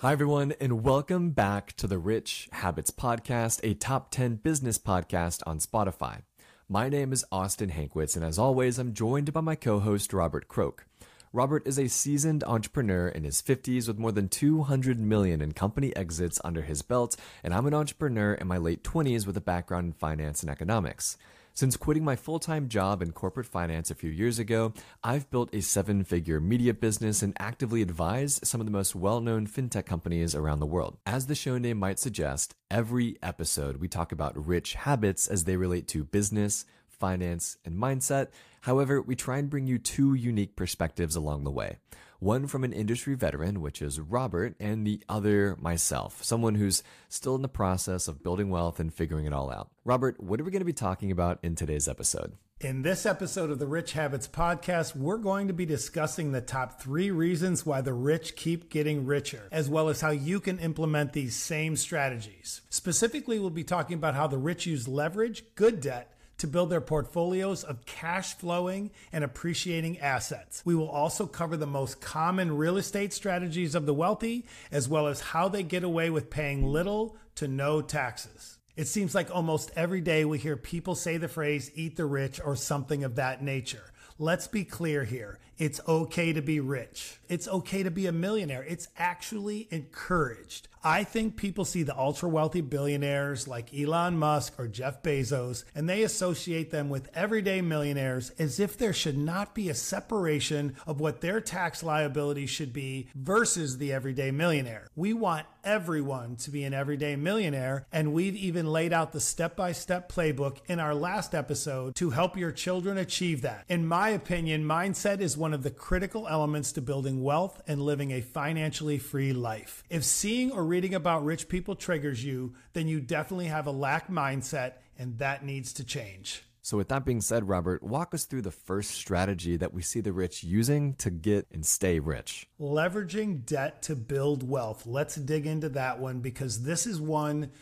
Hi, everyone, and welcome back to the Rich Habits Podcast, a top 10 business podcast on Spotify. My name is Austin Hankwitz, and as always, I'm joined by my co host, Robert Croak. Robert is a seasoned entrepreneur in his 50s with more than 200 million in company exits under his belt, and I'm an entrepreneur in my late 20s with a background in finance and economics. Since quitting my full time job in corporate finance a few years ago, I've built a seven figure media business and actively advise some of the most well known fintech companies around the world. As the show name might suggest, every episode we talk about rich habits as they relate to business, finance, and mindset. However, we try and bring you two unique perspectives along the way. One from an industry veteran, which is Robert, and the other myself, someone who's still in the process of building wealth and figuring it all out. Robert, what are we going to be talking about in today's episode? In this episode of the Rich Habits Podcast, we're going to be discussing the top three reasons why the rich keep getting richer, as well as how you can implement these same strategies. Specifically, we'll be talking about how the rich use leverage, good debt, to build their portfolios of cash flowing and appreciating assets. We will also cover the most common real estate strategies of the wealthy, as well as how they get away with paying little to no taxes. It seems like almost every day we hear people say the phrase eat the rich or something of that nature. Let's be clear here. It's okay to be rich. It's okay to be a millionaire. It's actually encouraged. I think people see the ultra wealthy billionaires like Elon Musk or Jeff Bezos and they associate them with everyday millionaires as if there should not be a separation of what their tax liability should be versus the everyday millionaire. We want everyone to be an everyday millionaire, and we've even laid out the step by step playbook in our last episode to help your children achieve that. In my opinion, mindset is one of the critical elements to building wealth and living a financially free life. If seeing or reading about rich people triggers you, then you definitely have a lack mindset, and that needs to change. So, with that being said, Robert, walk us through the first strategy that we see the rich using to get and stay rich. Leveraging debt to build wealth. Let's dig into that one because this is one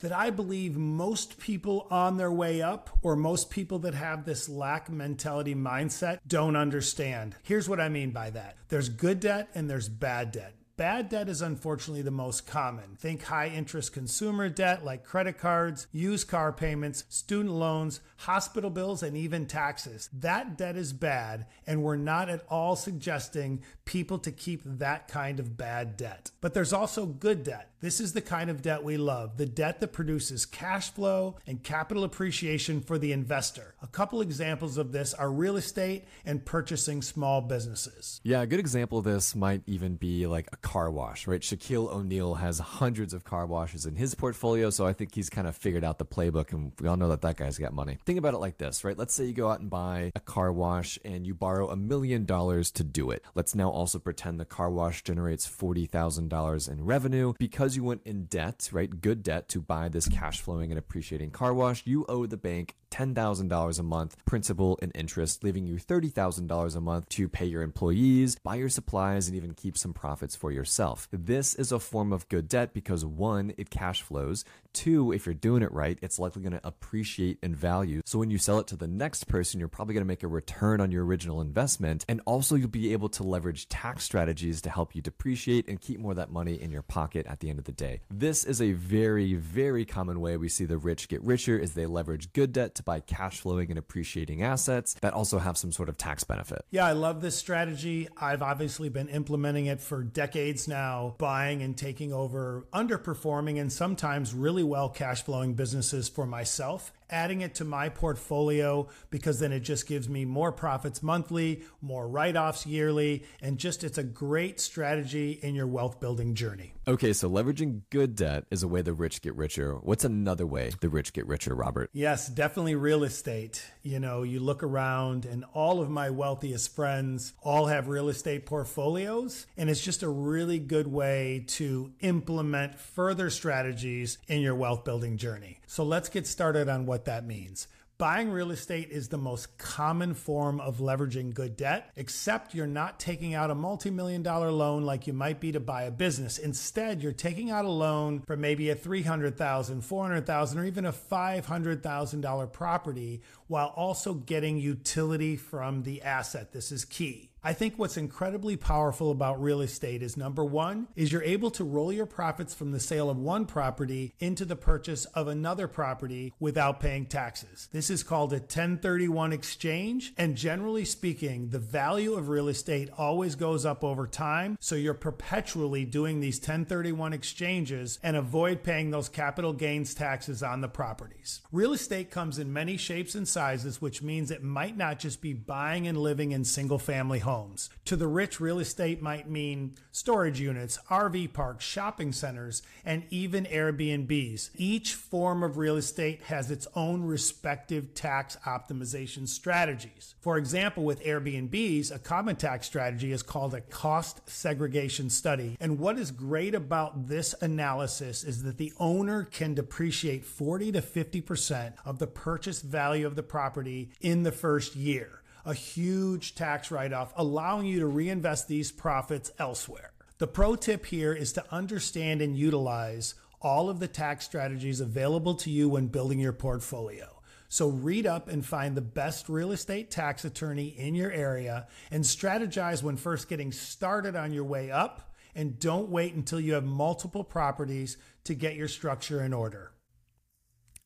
that I believe most people on their way up or most people that have this lack mentality mindset don't understand. Here's what I mean by that there's good debt and there's bad debt. Bad debt is unfortunately the most common. Think high interest consumer debt like credit cards, used car payments, student loans, hospital bills, and even taxes. That debt is bad, and we're not at all suggesting people to keep that kind of bad debt. But there's also good debt. This is the kind of debt we love the debt that produces cash flow and capital appreciation for the investor. A couple examples of this are real estate and purchasing small businesses. Yeah, a good example of this might even be like a car wash, right? Shaquille O'Neal has hundreds of car washes in his portfolio, so I think he's kind of figured out the playbook, and we all know that that guy's got money. Think about it like this, right? Let's say you go out and buy a car wash and you borrow a million dollars to do it. Let's now also pretend the car wash generates $40,000 in revenue. Because you went in debt, right? Good debt to buy this cash flowing and appreciating car wash, you owe the bank $10,000 a month principal and interest, leaving you $30,000 a month to pay your employees, buy your supplies, and even keep some profits for yourself. This is a form of good debt because one, it cash flows. Two, if you're doing it right, it's likely going to appreciate in value. So when you sell it to the next person, you're probably going to make a return on your original investment. And also you'll be able to leverage tax strategies to help you depreciate and keep more of that money in your pocket at the end of the day. This is a very, very common way we see the rich get richer is they leverage good debt to buy cash flowing and appreciating assets that also have some sort of tax benefit. Yeah, I love this strategy. I've obviously been implementing it for decades now, buying and taking over underperforming and sometimes really well cash flowing businesses for myself adding it to my portfolio because then it just gives me more profits monthly, more write offs yearly, and just it's a great strategy in your wealth building journey. Okay, so leveraging good debt is a way the rich get richer. What's another way the rich get richer, Robert? Yes, definitely real estate. You know, you look around and all of my wealthiest friends all have real estate portfolios, and it's just a really good way to implement further strategies in your wealth building journey. So let's get started on what what that means. Buying real estate is the most common form of leveraging good debt, except you're not taking out a multi million dollar loan like you might be to buy a business. Instead, you're taking out a loan for maybe a $300,000, $400,000, or even a $500,000 property while also getting utility from the asset. This is key. I think what's incredibly powerful about real estate is number one, is you're able to roll your profits from the sale of one property into the purchase of another property without paying taxes. This is called a 1031 exchange. And generally speaking, the value of real estate always goes up over time. So you're perpetually doing these 1031 exchanges and avoid paying those capital gains taxes on the properties. Real estate comes in many shapes and sizes, which means it might not just be buying and living in single family homes. To the rich, real estate might mean storage units, RV parks, shopping centers, and even Airbnbs. Each form of real estate has its own respective tax optimization strategies. For example, with Airbnbs, a common tax strategy is called a cost segregation study. And what is great about this analysis is that the owner can depreciate 40 to 50% of the purchase value of the property in the first year a huge tax write off, allowing you to reinvest these profits elsewhere. The pro tip here is to understand and utilize all of the tax strategies available to you when building your portfolio. So read up and find the best real estate tax attorney in your area and strategize when first getting started on your way up. And don't wait until you have multiple properties to get your structure in order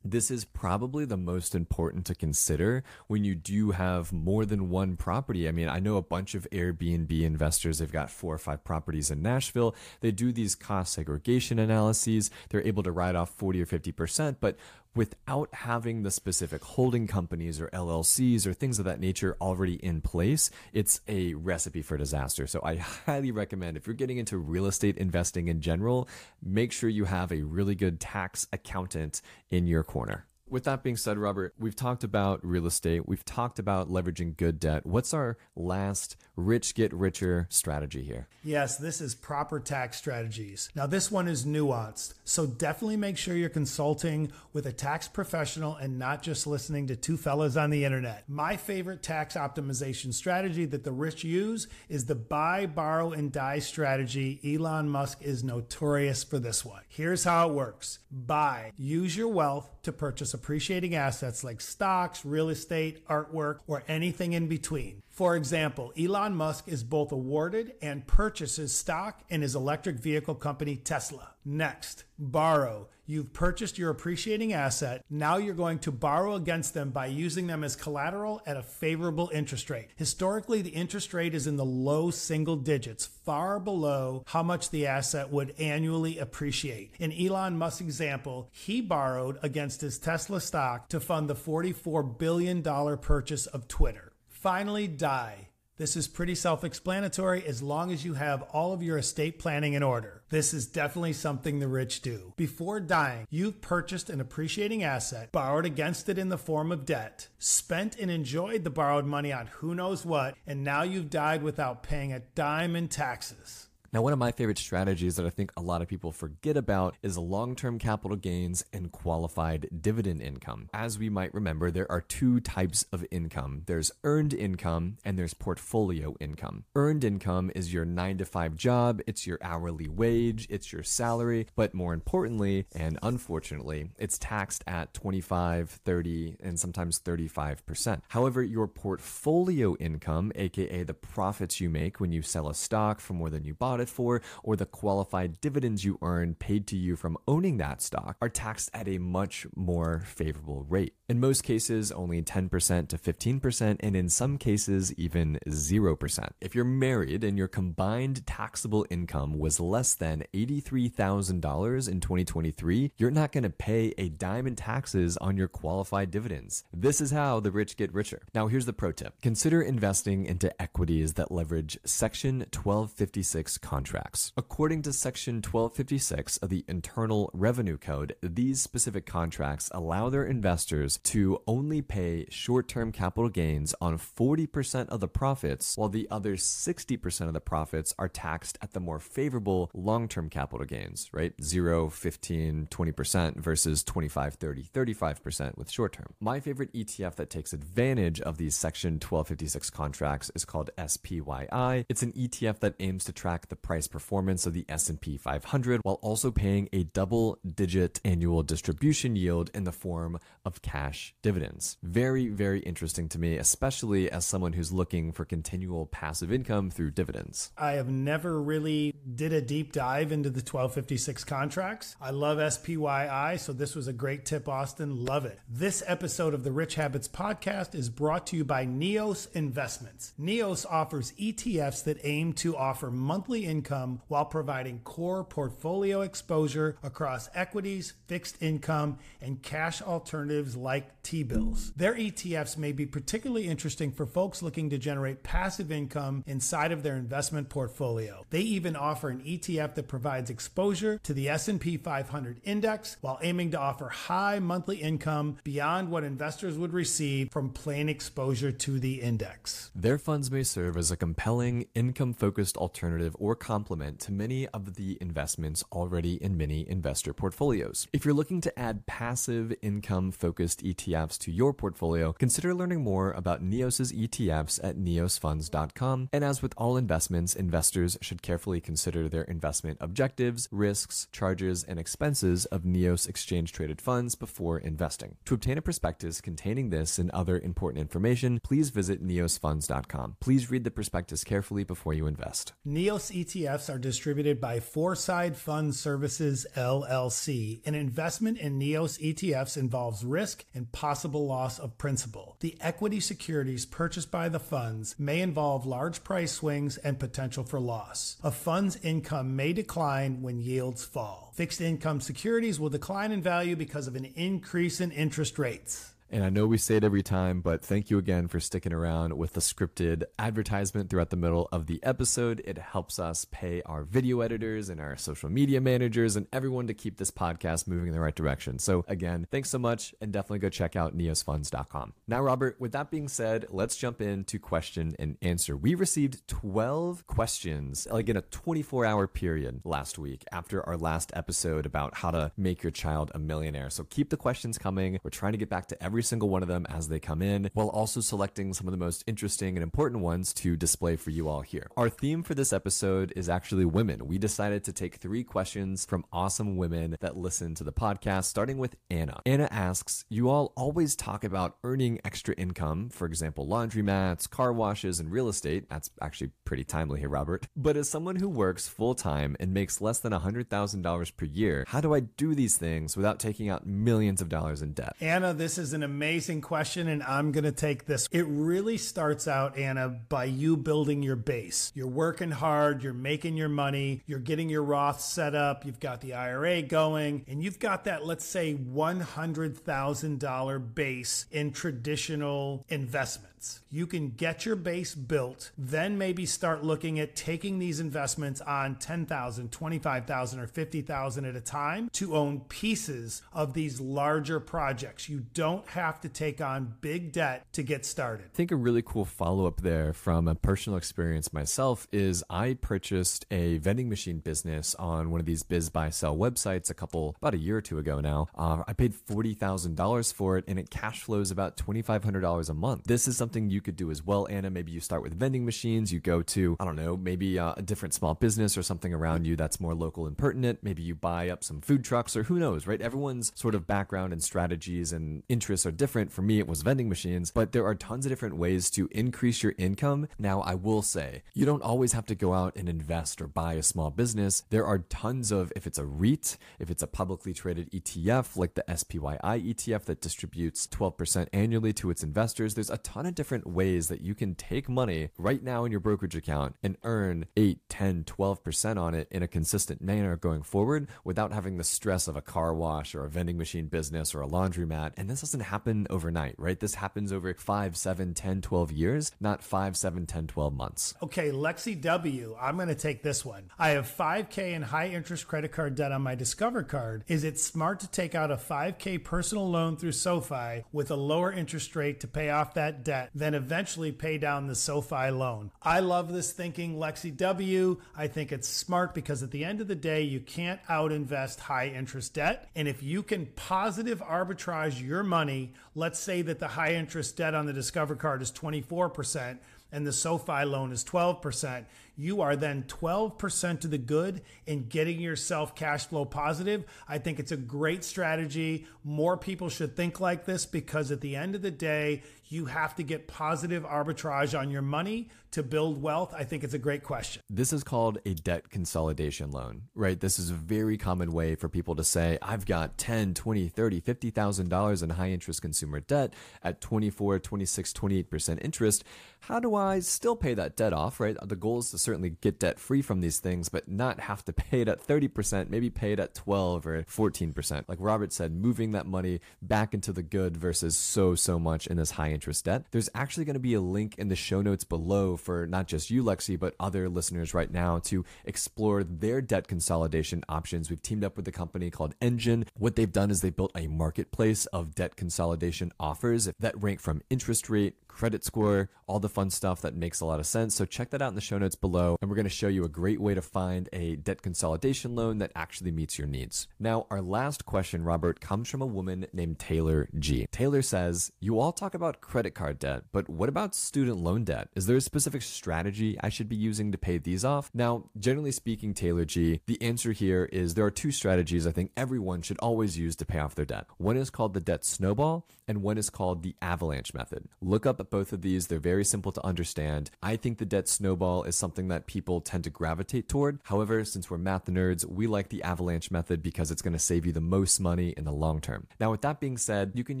this is probably the most important to consider when you do have more than one property. I mean, I know a bunch of Airbnb investors, they've got four or five properties in Nashville. They do these cost segregation analyses. They're able to write off 40 or 50%, but without having the specific holding companies or LLCs or things of that nature already in place, it's a recipe for disaster. So I highly recommend if you're getting into real estate investing in general, make sure you have a really good tax accountant in your corner. With that being said, Robert, we've talked about real estate. We've talked about leveraging good debt. What's our last rich get richer strategy here? Yes, this is proper tax strategies. Now, this one is nuanced. So definitely make sure you're consulting with a tax professional and not just listening to two fellas on the internet. My favorite tax optimization strategy that the rich use is the buy, borrow, and die strategy. Elon Musk is notorious for this one. Here's how it works buy, use your wealth to purchase appreciating assets like stocks, real estate, artwork, or anything in between. For example, Elon Musk is both awarded and purchases stock in his electric vehicle company Tesla. Next, borrow. You've purchased your appreciating asset. Now you're going to borrow against them by using them as collateral at a favorable interest rate. Historically, the interest rate is in the low single digits, far below how much the asset would annually appreciate. In Elon Musk's example, he borrowed against his Tesla stock to fund the $44 billion purchase of Twitter. Finally, die. This is pretty self explanatory as long as you have all of your estate planning in order. This is definitely something the rich do. Before dying, you've purchased an appreciating asset, borrowed against it in the form of debt, spent and enjoyed the borrowed money on who knows what, and now you've died without paying a dime in taxes. Now, one of my favorite strategies that I think a lot of people forget about is long term capital gains and qualified dividend income. As we might remember, there are two types of income there's earned income and there's portfolio income. Earned income is your nine to five job, it's your hourly wage, it's your salary, but more importantly, and unfortunately, it's taxed at 25, 30, and sometimes 35%. However, your portfolio income, aka the profits you make when you sell a stock for more than you for or the qualified dividends you earn paid to you from owning that stock are taxed at a much more favorable rate. In most cases, only 10% to 15%, and in some cases, even 0%. If you're married and your combined taxable income was less than $83,000 in 2023, you're not going to pay a dime in taxes on your qualified dividends. This is how the rich get richer. Now, here's the pro tip consider investing into equities that leverage Section 1256 contracts. According to Section 1256 of the Internal Revenue Code, these specific contracts allow their investors to only pay short term capital gains on 40% of the profits, while the other 60% of the profits are taxed at the more favorable long term capital gains, right? 0, 15, 20% versus 25, 30, 35% with short term. My favorite ETF that takes advantage of these Section 1256 contracts is called SPYI. It's an ETF that aims to track the price performance of the S&P 500 while also paying a double-digit annual distribution yield in the form of cash dividends. Very very interesting to me, especially as someone who's looking for continual passive income through dividends. I have never really did a deep dive into the 1256 contracts. I love SPYI, so this was a great tip Austin, love it. This episode of the Rich Habits podcast is brought to you by Neos Investments. Neos offers ETFs that aim to offer monthly income while providing core portfolio exposure across equities, fixed income, and cash alternatives like T bills. Their ETFs may be particularly interesting for folks looking to generate passive income inside of their investment portfolio. They even offer an ETF that provides exposure to the S&P 500 index while aiming to offer high monthly income beyond what investors would receive from plain exposure to the index. Their funds may serve as a compelling income focused alternative or complement to many of the investments already in many investor portfolios. If you're looking to add passive income focused ETFs to your portfolio, consider learning more about Neos's ETFs at neosfunds.com. And as with all investments, investors should carefully consider their investment objectives, risks, charges, and expenses of Neos exchange traded funds before investing. To obtain a prospectus containing this and other important information, please visit neosfunds.com. Please read the prospectus carefully before you invest. Neos ETFs are distributed by Foreside Fund Services LLC. An investment in Neos ETFs involves risk and possible loss of principal. The equity securities purchased by the funds may involve large price swings and potential for loss. A fund's income may decline when yields fall. Fixed income securities will decline in value because of an increase in interest rates. And I know we say it every time, but thank you again for sticking around with the scripted advertisement throughout the middle of the episode. It helps us pay our video editors and our social media managers and everyone to keep this podcast moving in the right direction. So, again, thanks so much, and definitely go check out neosfunds.com. Now, Robert, with that being said, let's jump into question and answer. We received 12 questions, like in a 24 hour period last week after our last episode about how to make your child a millionaire. So, keep the questions coming. We're trying to get back to every every single one of them as they come in, while also selecting some of the most interesting and important ones to display for you all here. Our theme for this episode is actually women. We decided to take three questions from awesome women that listen to the podcast, starting with Anna. Anna asks, You all always talk about earning extra income, for example, laundromats, car washes, and real estate. That's actually pretty timely here, Robert. But as someone who works full time and makes less than $100,000 per year, how do I do these things without taking out millions of dollars in debt? Anna, this is an amazing question, and I'm going to take this. It really starts out, Anna, by you building your base. You're working hard, you're making your money, you're getting your Roth set up, you've got the IRA going, and you've got that, let's say, $100,000 base in traditional investments. You can get your base built, then maybe start looking at taking these investments on 10,000, 25,000 or 50,000 at a time to own pieces of these larger projects. You don't have to take on big debt to get started. I think a really cool follow up there from a personal experience myself is I purchased a vending machine business on one of these BizBuySell websites a couple about a year or two ago now. Uh, I paid forty thousand dollars for it, and it cash flows about twenty five hundred dollars a month. This is something you could do as well, Anna. Maybe you start with vending machines. You go to I don't know, maybe uh, a different small business or something around you that's more local and pertinent. Maybe you buy up some food trucks or who knows, right? Everyone's sort of background and strategies and interests are different. For me, it was vending machines, but there are tons of different ways to increase your income. Now, I will say, you don't always have to go out and invest or buy a small business. There are tons of, if it's a REIT, if it's a publicly traded ETF like the SPYI ETF that distributes 12% annually to its investors, there's a ton of different ways that you can take money right now in your brokerage account and earn 8, 10, 12% on it in a consistent manner going forward without having the stress of a car wash or a vending machine business or a laundromat. And this doesn't happen overnight, right? This happens over 5, 7, 10, 12 years, not 5, 7, 10, 12 months. Okay, Lexi W, I'm going to take this one. I have 5K in high interest credit card debt on my Discover card. Is it smart to take out a 5K personal loan through SoFi with a lower interest rate to pay off that debt, then eventually pay down the SoFi loan? I love this thinking, Lexi W. I think it's smart because at the end of the day, you can't out invest high interest debt. And if you can positive arbitrage your money, let's say that the high interest debt on the Discover card is 24% and the SoFi loan is 12%, you are then 12% to the good in getting yourself cash flow positive. I think it's a great strategy. More people should think like this because at the end of the day, you have to get positive arbitrage on your money to build wealth? I think it's a great question. This is called a debt consolidation loan, right? This is a very common way for people to say, I've got 10, 20, 30, $50,000 in high interest consumer debt at 24, 26, 28% interest. How do I still pay that debt off, right? The goal is to certainly get debt free from these things, but not have to pay it at 30%, maybe pay it at 12 or 14%. Like Robert said, moving that money back into the good versus so, so much in this high interest debt. There's actually going to be a link in the show notes below for not just you, Lexi, but other listeners right now to explore their debt consolidation options. We've teamed up with a company called Engine. What they've done is they built a marketplace of debt consolidation offers that rank from interest rate, credit score, all the fun stuff that makes a lot of sense. So check that out in the show notes below. And we're going to show you a great way to find a debt consolidation loan that actually meets your needs. Now, our last question, Robert, comes from a woman named Taylor G. Taylor says, You all talk about credit card debt, but what about student loan debt? Is there a specific strategy I should be using to pay these off? Now, generally speaking, Taylor G, the answer here is there are two strategies I think everyone should always use to pay off their debt. One is called the debt snowball, and one is called the avalanche method. Look up both of these, they're very simple to understand. I think the debt snowball is something that people tend to gravitate toward. However, since we're math nerds, we like the avalanche method because it's going to save you the most money in the long term. Now, with that being said, you can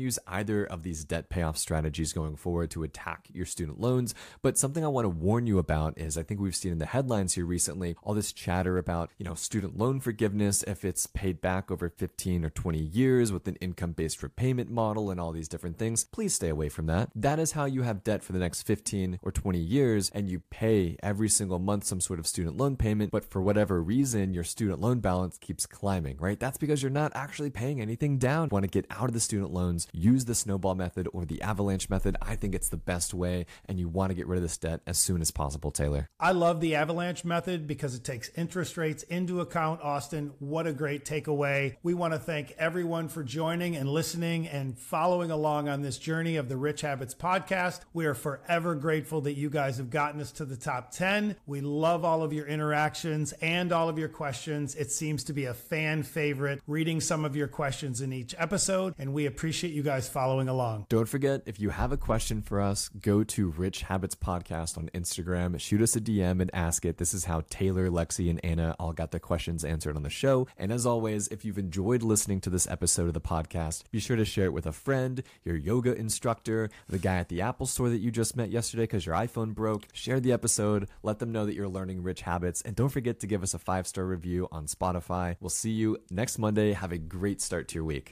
use either of these debt payoff strategies going forward to attack your student loans. But something I want to warn you about is I think we've seen in the headlines here recently all this chatter about, you know, student loan forgiveness if it's paid back over 15 or 20 years with an income based repayment model and all these different things. Please stay away from that. That is how you have debt for the next 15 or 20 years and you pay every single month some sort of student loan payment, but for whatever reason, your student loan balance keeps climbing, right? That's because you're not actually paying anything down. You want to get out of the student loans, use the snowball method or the avalanche method. I think it's the best way, and you want to get rid of this debt as soon as possible, Taylor. I love the avalanche method because it takes interest rates into account. Austin, what a great takeaway. We want to thank everyone for joining and listening and following along on this journey of the Rich Habits podcast. We are forever grateful that you guys have gotten us to the top 10. We love all of your interactions and all of your questions. It seems to be a fan favorite reading some of your questions in each episode, and we appreciate you guys following along. Don't forget, if you have a question for us, go to Rich Habits Podcast on Instagram, shoot us a DM and ask it. This is how Taylor, Lexi, and Anna all got their questions answered on the show. And as always, if you've enjoyed listening to this episode of the podcast, be sure to share it with a friend, your yoga instructor, the guy at the Apple store that you just met yesterday because your iPhone broke. Share the episode, let them know that you're learning rich habits, and don't forget to give us a five star review on Spotify. We'll see you next Monday. Have a great start to your week.